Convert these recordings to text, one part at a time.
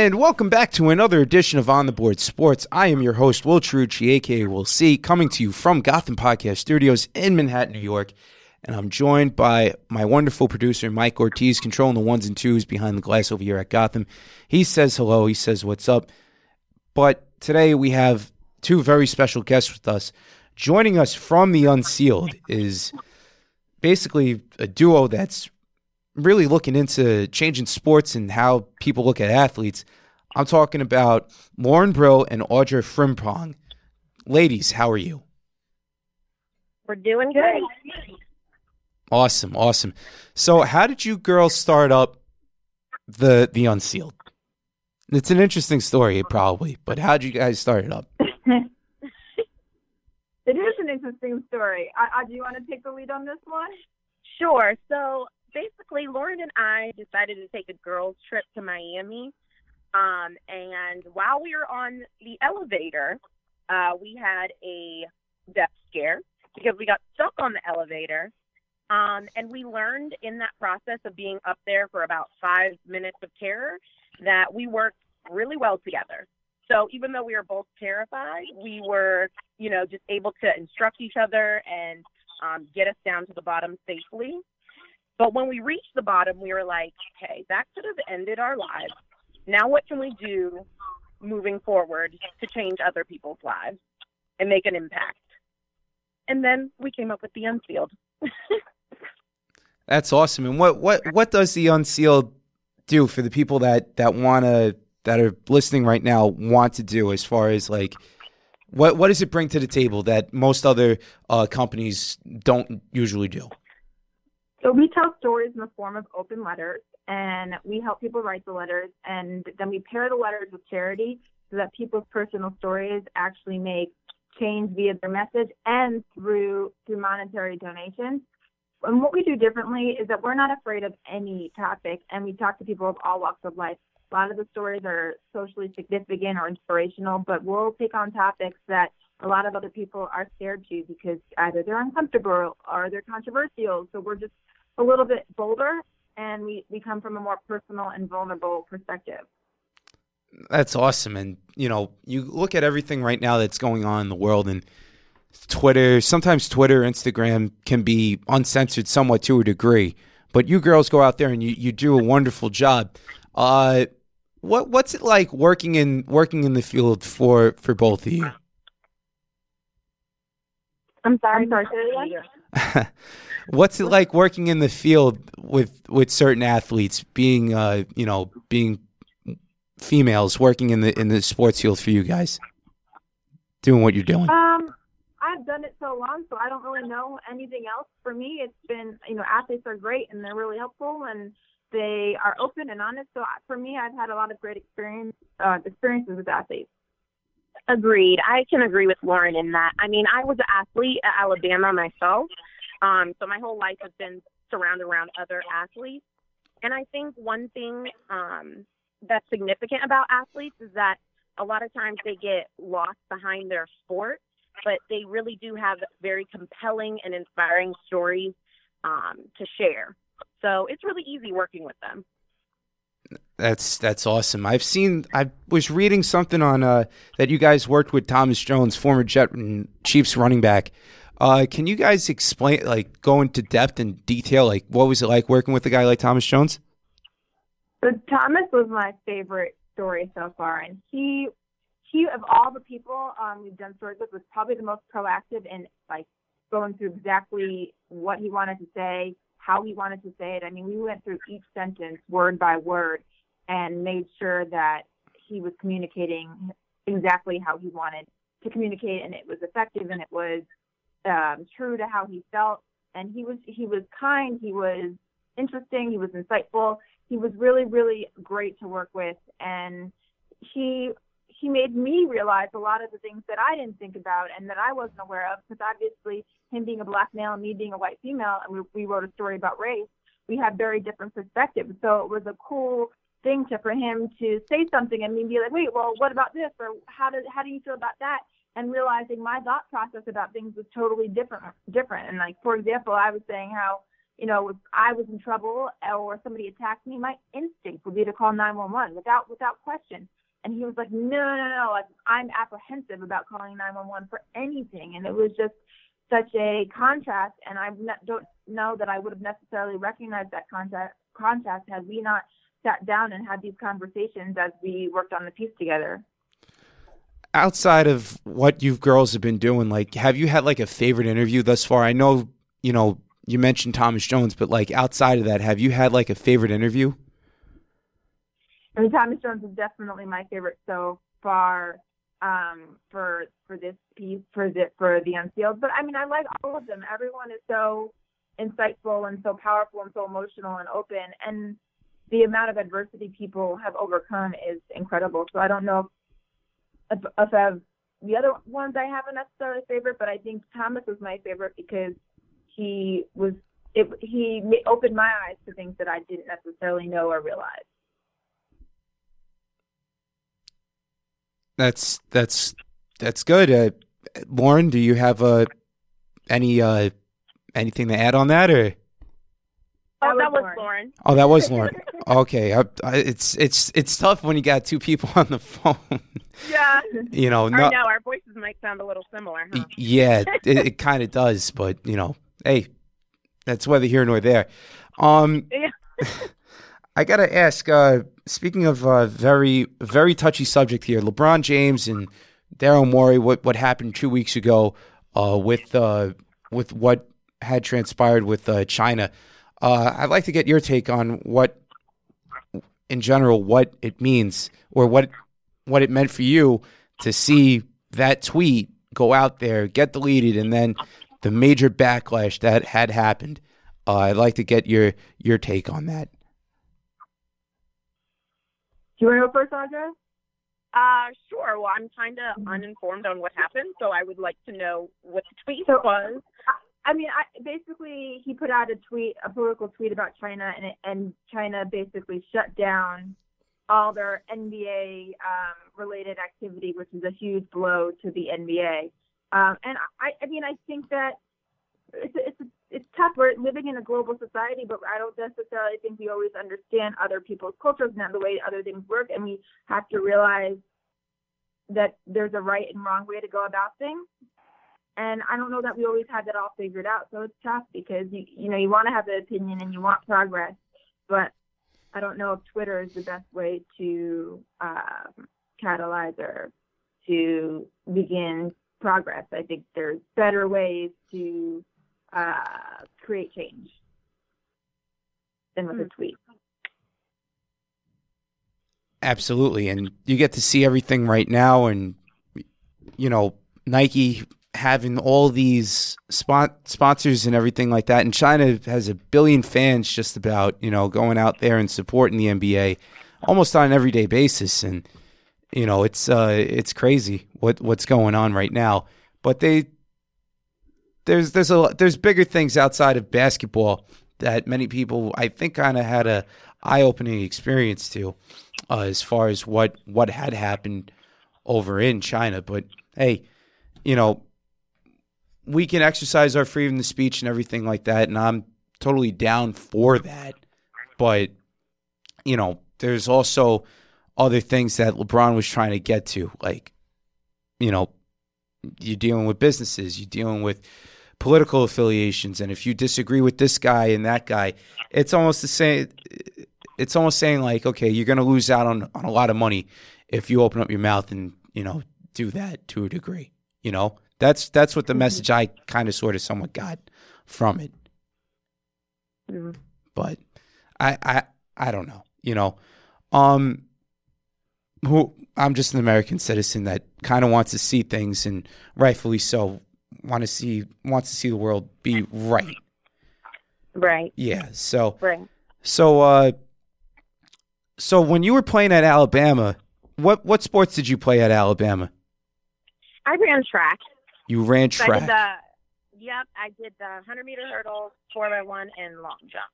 And welcome back to another edition of On the Board Sports. I am your host, Will Trucci, aka Will C, coming to you from Gotham Podcast Studios in Manhattan, New York. And I'm joined by my wonderful producer, Mike Ortiz, controlling the ones and twos behind the glass over here at Gotham. He says hello, he says what's up. But today we have two very special guests with us. Joining us from the Unsealed is basically a duo that's really looking into changing sports and how people look at athletes. I'm talking about Lauren Brill and Audra Frimpong. Ladies, how are you? We're doing great. Awesome, awesome. So, how did you girls start up the the Unsealed? It's an interesting story, probably, but how did you guys start it up? it is an interesting story. I, I, do you want to take the lead on this one? Sure. So basically, Lauren and I decided to take a girls' trip to Miami. Um, and while we were on the elevator, uh, we had a death scare because we got stuck on the elevator. Um, and we learned in that process of being up there for about five minutes of terror that we worked really well together. So even though we were both terrified, we were, you know, just able to instruct each other and um, get us down to the bottom safely. But when we reached the bottom, we were like, hey, that could have ended our lives. Now, what can we do moving forward to change other people's lives and make an impact? And then we came up with the Unsealed. That's awesome. And what, what, what does the Unsealed do for the people that, that want to, that are listening right now, want to do as far as like, what, what does it bring to the table that most other uh, companies don't usually do? So we tell stories in the form of open letters, and we help people write the letters, and then we pair the letters with charity so that people's personal stories actually make change via their message and through through monetary donations. And what we do differently is that we're not afraid of any topic, and we talk to people of all walks of life. A lot of the stories are socially significant or inspirational, but we'll take on topics that a lot of other people are scared to because either they're uncomfortable or they're controversial. So we're just a little bit bolder and we, we come from a more personal and vulnerable perspective. That's awesome. And, you know, you look at everything right now that's going on in the world and Twitter, sometimes Twitter, Instagram can be uncensored somewhat to a degree. But you girls go out there and you, you do a wonderful job. Uh, what what's it like working in working in the field for for both of you? I'm sorry, I'm sorry. What's it like working in the field with with certain athletes, being uh, you know, being females working in the in the sports field for you guys, doing what you're doing? Um, I've done it so long, so I don't really know anything else. For me, it's been you know, athletes are great and they're really helpful and they are open and honest. So for me, I've had a lot of great experience uh, experiences with athletes. Agreed. I can agree with Lauren in that. I mean, I was an athlete at Alabama myself, um, so my whole life has been surrounded around other athletes. And I think one thing um, that's significant about athletes is that a lot of times they get lost behind their sport, but they really do have very compelling and inspiring stories um, to share. So it's really easy working with them. That's that's awesome. I've seen. I was reading something on uh, that you guys worked with Thomas Jones, former Jet and Chiefs running back. Uh, can you guys explain, like, go into depth and detail, like, what was it like working with a guy like Thomas Jones? So Thomas was my favorite story so far, and he he of all the people um, we've done stories with was probably the most proactive in like going through exactly what he wanted to say, how he wanted to say it. I mean, we went through each sentence word by word and made sure that he was communicating exactly how he wanted to communicate, and it was effective and it was um, true to how he felt. And he was he was kind, he was interesting, he was insightful, he was really really great to work with, and he he made me realize a lot of the things that I didn't think about and that I wasn't aware of because obviously him being a black male and me being a white female and we, we wrote a story about race we have very different perspectives so it was a cool thing to for him to say something and me be like wait well what about this or how did how do you feel about that and realizing my thought process about things was totally different different and like for example i was saying how you know, if I was in trouble or somebody attacked me, my instinct would be to call 911 without without question. And he was like, no, no, no, like I'm apprehensive about calling 911 for anything. And it was just such a contrast. And I don't know that I would have necessarily recognized that contrast contrast had we not sat down and had these conversations as we worked on the piece together. Outside of what you girls have been doing, like, have you had like a favorite interview thus far? I know, you know, you mentioned Thomas Jones, but like outside of that, have you had like a favorite interview? I mean, Thomas Jones is definitely my favorite so far um, for for this piece for the for the unsealed. But I mean, I like all of them. Everyone is so insightful and so powerful and so emotional and open, and the amount of adversity people have overcome is incredible. So I don't know if, if I have the other ones I haven't necessarily favorite, but I think Thomas was my favorite because he was it, he opened my eyes to things that I didn't necessarily know or realize. That's that's that's good. Uh, Lauren, do you have uh, any uh, anything to add on that, or? Oh, that was Lauren. Oh, that was Lauren. okay, I, I, it's it's it's tough when you got two people on the phone. Yeah. you know, no, know our voices might sound a little similar. Huh? Yeah, it, it kind of does, but you know, hey, that's whether here nor there. Um, yeah. I gotta ask. Uh, speaking of uh, very very touchy subject here, LeBron James and Daryl Morey. What what happened two weeks ago uh, with uh, with what had transpired with uh, China? Uh, I'd like to get your take on what, in general, what it means or what what it meant for you to see that tweet go out there, get deleted, and then the major backlash that had happened. Uh, I'd like to get your your take on that. Do you want to go first, Audra? Uh, sure. Well, I'm kind of uninformed on what happened, so I would like to know what the tweet so, was. I mean, I, basically, he put out a tweet, a political tweet about China, and and China basically shut down all their NBA um, related activity, which is a huge blow to the NBA. Um, and I, I mean, I think that it's it's it's tough. We're living in a global society, but I don't necessarily think we always understand other people's cultures and the way other things work, and we have to realize that there's a right and wrong way to go about things. And I don't know that we always have that all figured out. So it's tough because you you know you want to have an opinion and you want progress, but I don't know if Twitter is the best way to um, catalyze or to begin progress. I think there's better ways to uh, create change than with mm. a tweet. Absolutely, and you get to see everything right now, and you know Nike having all these spot sponsors and everything like that. And China has a billion fans just about, you know, going out there and supporting the NBA almost on an everyday basis. And, you know, it's uh it's crazy what what's going on right now. But they there's there's a there's bigger things outside of basketball that many people I think kind of had a eye opening experience to uh, as far as what what had happened over in China. But hey, you know, we can exercise our freedom of speech and everything like that, and I'm totally down for that. But you know, there's also other things that LeBron was trying to get to, like you know, you're dealing with businesses, you're dealing with political affiliations, and if you disagree with this guy and that guy, it's almost the same. It's almost saying like, okay, you're going to lose out on on a lot of money if you open up your mouth and you know do that to a degree. You know, that's that's what the message I kind of sort of somewhat got from it. Mm-hmm. But I I I don't know. You know, um, who I'm just an American citizen that kind of wants to see things and rightfully so want to see wants to see the world be right. Right. Yeah. So. Right. So uh. So when you were playing at Alabama, what what sports did you play at Alabama? I ran track. You ran track. So I did the, yep, I did the 100 meter hurdles, 4 by one, and long jump.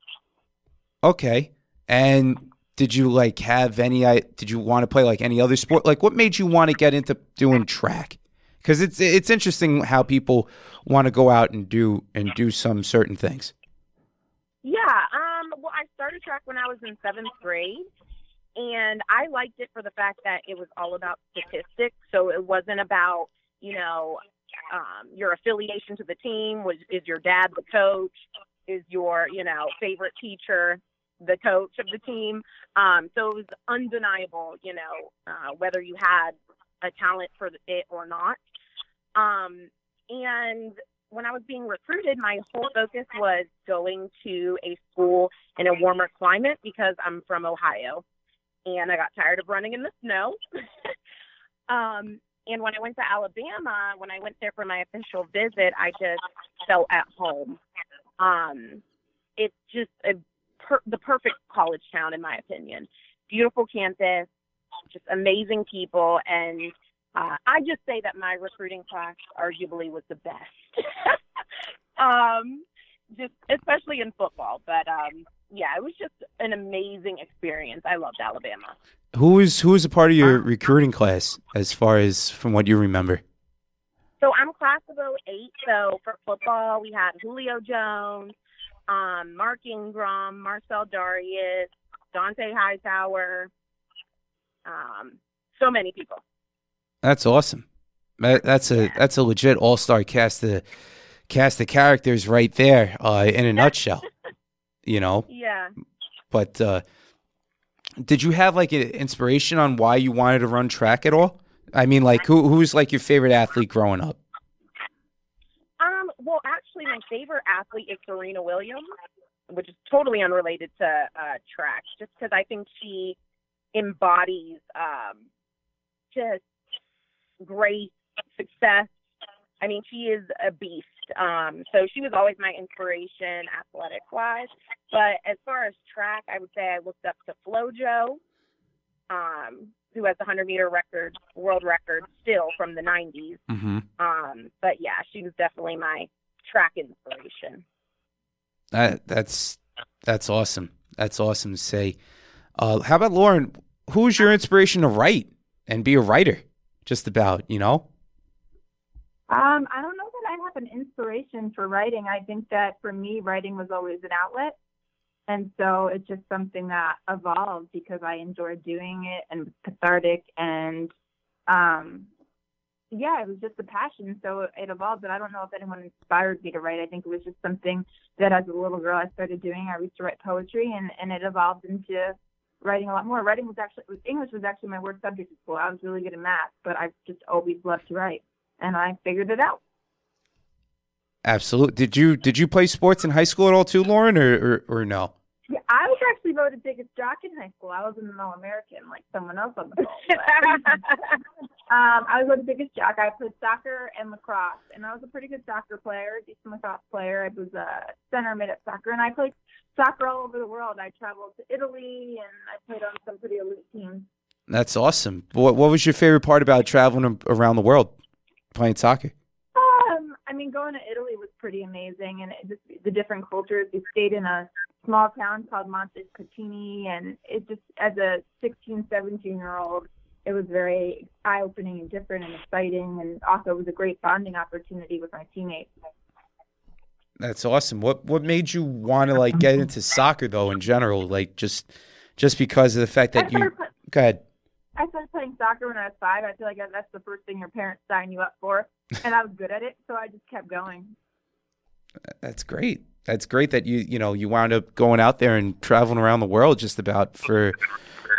Okay. And did you like have any did you want to play like any other sport like what made you want to get into doing track because it's it's interesting how people want to go out and do and do some certain things Yeah. Um. Well, I started track when I was in seventh grade, and I liked it for the fact that it was all about statistics. So it wasn't about you know um, your affiliation to the team. Was is your dad the coach? Is your you know favorite teacher the coach of the team? Um, so it was undeniable, you know, uh, whether you had a talent for it or not. Um, and when I was being recruited, my whole focus was going to a school in a warmer climate because I'm from Ohio and I got tired of running in the snow. um, and when I went to Alabama, when I went there for my official visit, I just felt at home. Um, it's just a per- the perfect college town, in my opinion. Beautiful campus, just amazing people, and uh, I just say that my recruiting class arguably was the best. um, just especially in football, but um, yeah, it was just an amazing experience. I loved Alabama. Who was who was a part of your recruiting class, as far as from what you remember? So I'm class of 08. So for football, we had Julio Jones, um, Mark Ingram, Marcell Dareus, Dont'a Hightower, um, so many people. That's awesome. That's a that's a legit all star cast of cast of characters right there uh, in a nutshell. you know. Yeah. But uh, did you have like an inspiration on why you wanted to run track at all? I mean, like who who's like your favorite athlete growing up? Um. Well, actually, my favorite athlete is Serena Williams, which is totally unrelated to uh, track, just because I think she embodies um, just grace, success. I mean, she is a beast. Um, so she was always my inspiration, athletic wise. But as far as track, I would say I looked up to FloJo, um, who has the 100 meter record, world record still from the 90s. Mm-hmm. Um, but yeah, she was definitely my track inspiration. That that's that's awesome. That's awesome to say. Uh, how about Lauren? Who's your inspiration to write and be a writer? Just about, you know. Um, I don't know that I have an inspiration for writing. I think that for me, writing was always an outlet. And so it's just something that evolved because I enjoyed doing it and was cathartic and um yeah, it was just a passion. So it evolved, but I don't know if anyone inspired me to write. I think it was just something that as a little girl I started doing. I used to write poetry and, and it evolved into writing a lot more. Writing was actually was English was actually my worst subject at school. I was really good at math, but I just always loved to write and I figured it out. Absolutely. Did you did you play sports in high school at all too, Lauren, or or, or no? Yeah, I was actually voted biggest jock in high school. I wasn't an All American like someone else on the phone. um, I was voted biggest jock. I played soccer and lacrosse, and I was a pretty good soccer player, decent lacrosse player. I was a center mid at soccer, and I played soccer all over the world. I traveled to Italy, and I played on some pretty elite teams. That's awesome. What what was your favorite part about traveling around the world playing soccer? Mean, going to Italy was pretty amazing, and it just the different cultures. We stayed in a small town called Montescatini, and it just as a 16, 17 year old, it was very eye opening and different and exciting, and also it was a great bonding opportunity with my teammates. That's awesome. What what made you want to like get into soccer though in general? Like just just because of the fact that you go ahead. I started playing soccer when I was five. I feel like that's the first thing your parents sign you up for, and I was good at it, so I just kept going. That's great. That's great that you you know you wound up going out there and traveling around the world just about for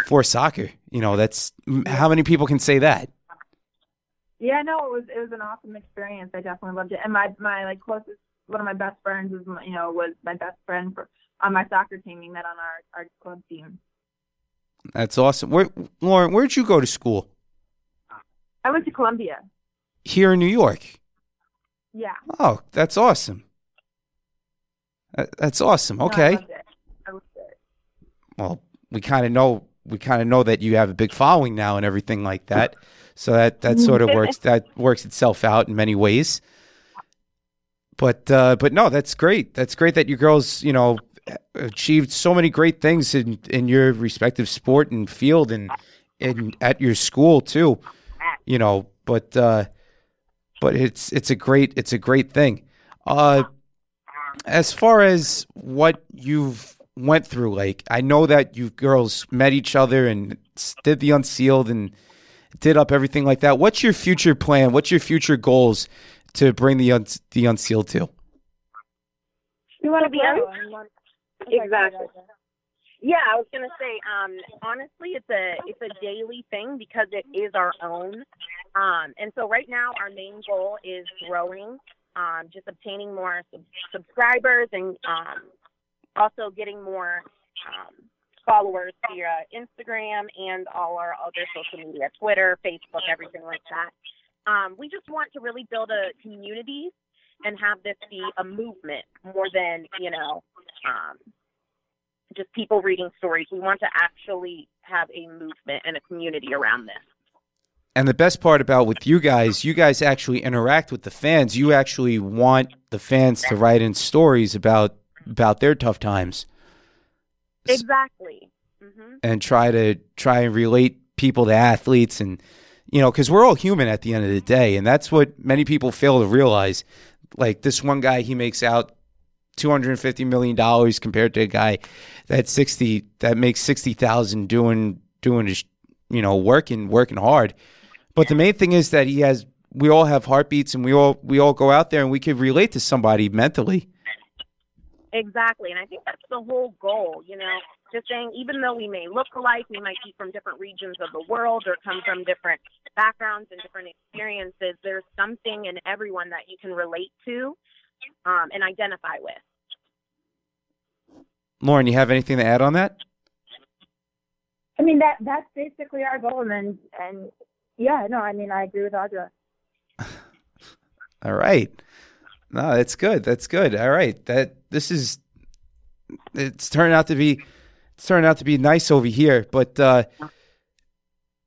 for soccer. You know that's how many people can say that. Yeah, no, it was it was an awesome experience. I definitely loved it, and my my like closest one of my best friends was you know was my best friend for on my soccer team. We met on our our club team. That's awesome. Where, Lauren, where'd you go to school? I went to Columbia. Here in New York. Yeah. Oh, that's awesome. That's awesome. Okay. No, I loved it. Well, we kind of know we kind of know that you have a big following now and everything like that. So that that sort of works that works itself out in many ways. But uh, but no, that's great. That's great that you girls, you know, achieved so many great things in in your respective sport and field and and at your school too. You know, but uh, but it's it's a great it's a great thing. Uh, as far as what you've went through, like I know that you girls met each other and did the unsealed and did up everything like that. What's your future plan? What's your future goals to bring the un- the unsealed to? You want to be be un- Exactly. Yeah, I was gonna say, um, honestly, it's a it's a daily thing because it is our own. Um, and so right now, our main goal is growing, um, just obtaining more sub- subscribers and um, also getting more um, followers via Instagram and all our other social media, Twitter, Facebook, everything like that. Um, we just want to really build a community and have this be a movement more than you know um, just people reading stories. We want to actually have a movement and a community around this. And the best part about with you guys, you guys actually interact with the fans. You actually want the fans to write in stories about about their tough times. Exactly. hmm and try to try and relate people to athletes and you know because we're all human at the end of the day. And that's what many people fail to realize. Like this one guy he makes out 250 million dollars compared to a guy that 60 that makes 60,000 doing doing his you know working working hard but the main thing is that he has we all have heartbeats and we all we all go out there and we could relate to somebody mentally Exactly. And I think that's the whole goal, you know, just saying even though we may look alike, we might be from different regions of the world or come from different backgrounds and different experiences, there's something in everyone that you can relate to um, and identify with. lauren you have anything to add on that I mean that that's basically our goal, and and yeah, no, I mean I agree with Audra. All right. No, that's good. That's good. All right. That this is it's turned out to be it's turned out to be nice over here. But uh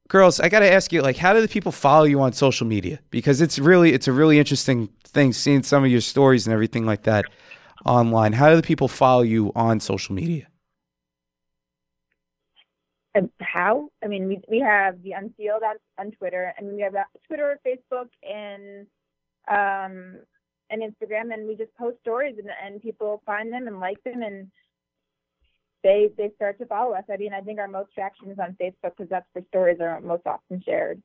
girls, I gotta ask you, like, how do the people follow you on social media? Because it's really it's a really interesting thing seeing some of your stories and everything like that online. How do the people follow you on social media? And how? I mean, we we have the Unsealed on, on Twitter, and we have Twitter, Facebook, and um and Instagram, and we just post stories, and, and people find them and like them, and they they start to follow us. I mean, I think our most traction is on Facebook because that's where stories are most often shared.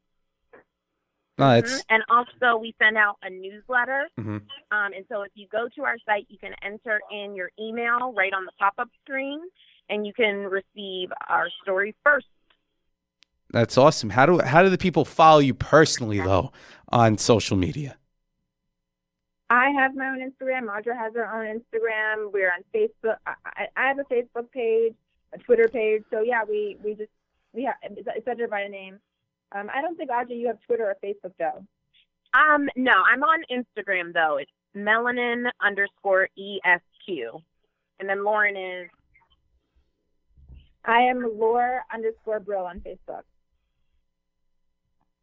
No, Mhm. And also, we send out a newsletter. Mhm. Um, and so, if you go to our site, you can enter in your email right on the pop up screen, and you can receive our story first. that's awesome. How do how do the people follow you personally though on social media? I have my own Instagram. Audra has her own Instagram. We're on Facebook. I, I I have a Facebook page, a Twitter page. So yeah, we we just we have it's it's under my name. Um, I don't think Audra you have Twitter or Facebook though. Um, no, I'm on Instagram though. It's melanin underscore esq, and then Lauren is I am Lore underscore Brill on Facebook.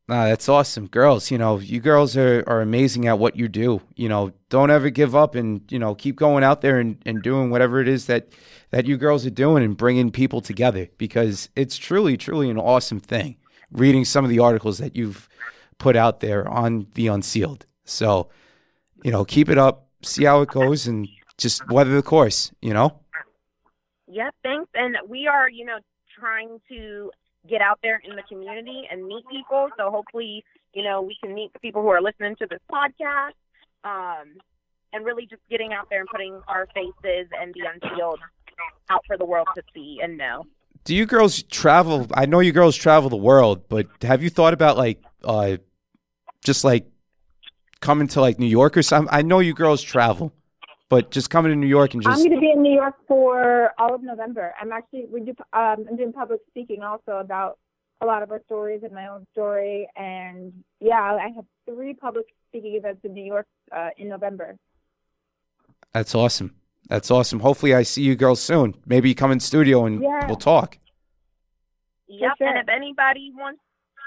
Ah, that's awesome. Girls, you know, you girls are, are amazing at what you do. You know, don't ever give up and, you know, keep going out there and, and doing whatever it is that, that you girls are doing and bringing people together because it's truly, truly an awesome thing reading some of the articles that you've put out there on the Unsealed. So, you know, keep it up, see how it goes, and just weather the course, you know? Yep, thanks. And we are, you know, trying to get out there in the community and meet people. So hopefully, you know, we can meet the people who are listening to this podcast. Um, and really just getting out there and putting our faces and the unsealed out for the world to see and know. Do you girls travel? I know you girls travel the world, but have you thought about like, uh, just like coming to like New York or something? I know you girls travel, but just coming to New York and I'm going to be in New York for all of November. I'm actually we do um, I'm doing public speaking also about a lot of our stories and my own story. And yeah, I have three public speaking events in New York uh, in November. that's awesome. That's awesome. Hopefully, I see you girls soon. Maybe come in studio and Yeah. we'll talk. Yep. sure. And if anybody wants,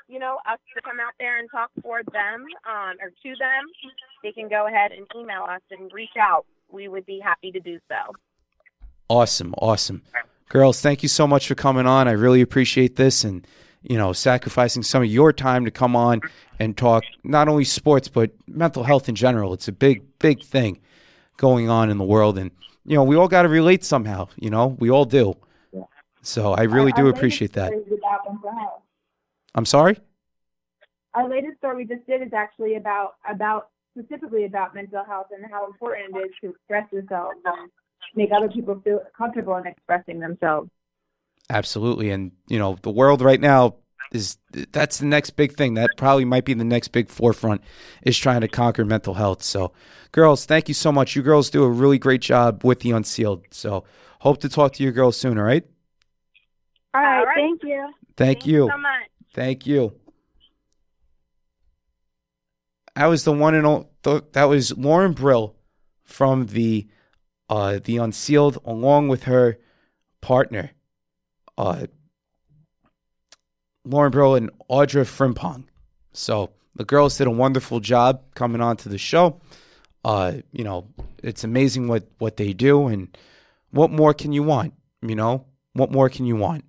you know, us to come out there and talk for them um, or to them, they can go ahead and email us and reach out. We would be happy to do so. Awesome, awesome. Girls, thank you so much for coming on. I really appreciate this and you know, sacrificing some of your time to come on and talk not only sports but mental health in general. It's a big big thing going on in the world, and you know we all got to relate somehow. You know, we all do. So I really Our- do our appreciate that. latest story is about mental health. I'm sorry. Our latest story we just did is actually about about specifically about mental health and how important it is to express yourself and make other people feel comfortable in expressing themselves. Absolutely. And, you know, the world right now is that's the next big thing. That probably might be the next big forefront is trying to conquer mental health. So, girls, thank you so much. You girls do a really great job with the unsealed. So, hope to talk to you girls soon, all right? All right, All right. thank you. Thank, you. so much. Thank you. That was the one and only, that was Lauren Brill from the uh the Unsealed along with her partner uh Lauren Brill and Audra Frimpong. So the girls did a wonderful job coming on to the show. Uh, you know, it's amazing what what they do and what more can you want? You know, what more can you want?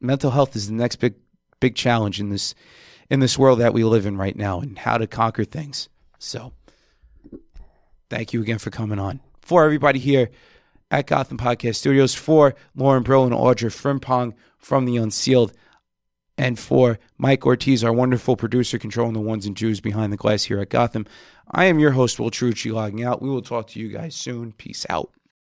Mental health is the next big big challenge in this in this world that we live in right now and how to conquer things. So thank you again for coming on. For everybody here at Gotham Podcast Studios, for Lauren Brill and Audra Frimpong from The Unsealed, and for Mike Ortiz, our wonderful producer controlling the ones and twos behind the glass here at Gotham. I am your host, Will Trucci, logging out. We will talk to you guys soon. Peace out.